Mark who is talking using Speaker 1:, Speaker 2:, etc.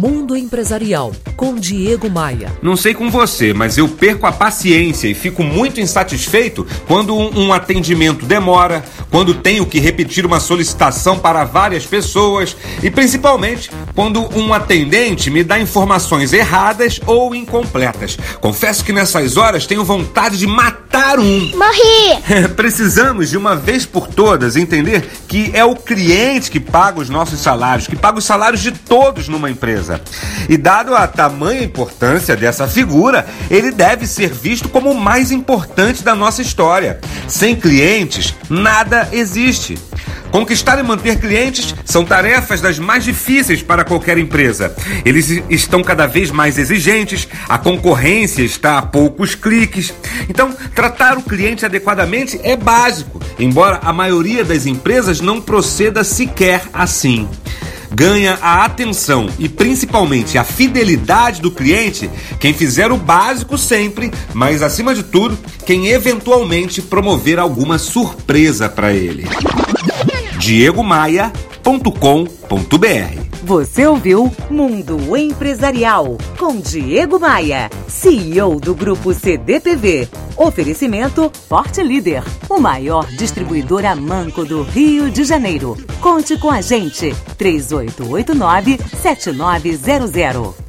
Speaker 1: Mundo Empresarial, com Diego Maia.
Speaker 2: Não sei com você, mas eu perco a paciência e fico muito insatisfeito quando um, um, atendimento demora, quando tenho que repetir uma solicitação para várias pessoas e principalmente quando um atendente me dá informações erradas ou incompletas. Confesso que nessas horas tenho vontade de matar um.
Speaker 3: Morri!
Speaker 2: Precisamos de uma vez por todas entender que é o cliente que paga os nossos salários, que paga os salários de todos numa empresa. E dado a tamanha importância dessa figura, ele deve ser visto como o mais importante da nossa história. Sem clientes, nada existe. Conquistar e manter clientes são tarefas das mais difíceis para qualquer empresa. Eles estão cada vez mais exigentes, a concorrência está a poucos cliques. Então, tratar o cliente adequadamente é básico, embora a maioria das empresas não proceda sequer assim ganha a atenção e principalmente a fidelidade do cliente quem fizer o básico sempre, mas acima de tudo, quem eventualmente promover alguma surpresa para ele. diegomaia.com.br
Speaker 1: Você ouviu Mundo Empresarial com Diego Maia, CEO do grupo CDPV. Oferecimento Forte Líder, o maior distribuidor a manco do Rio de Janeiro. Conte com a gente, 3889 7900.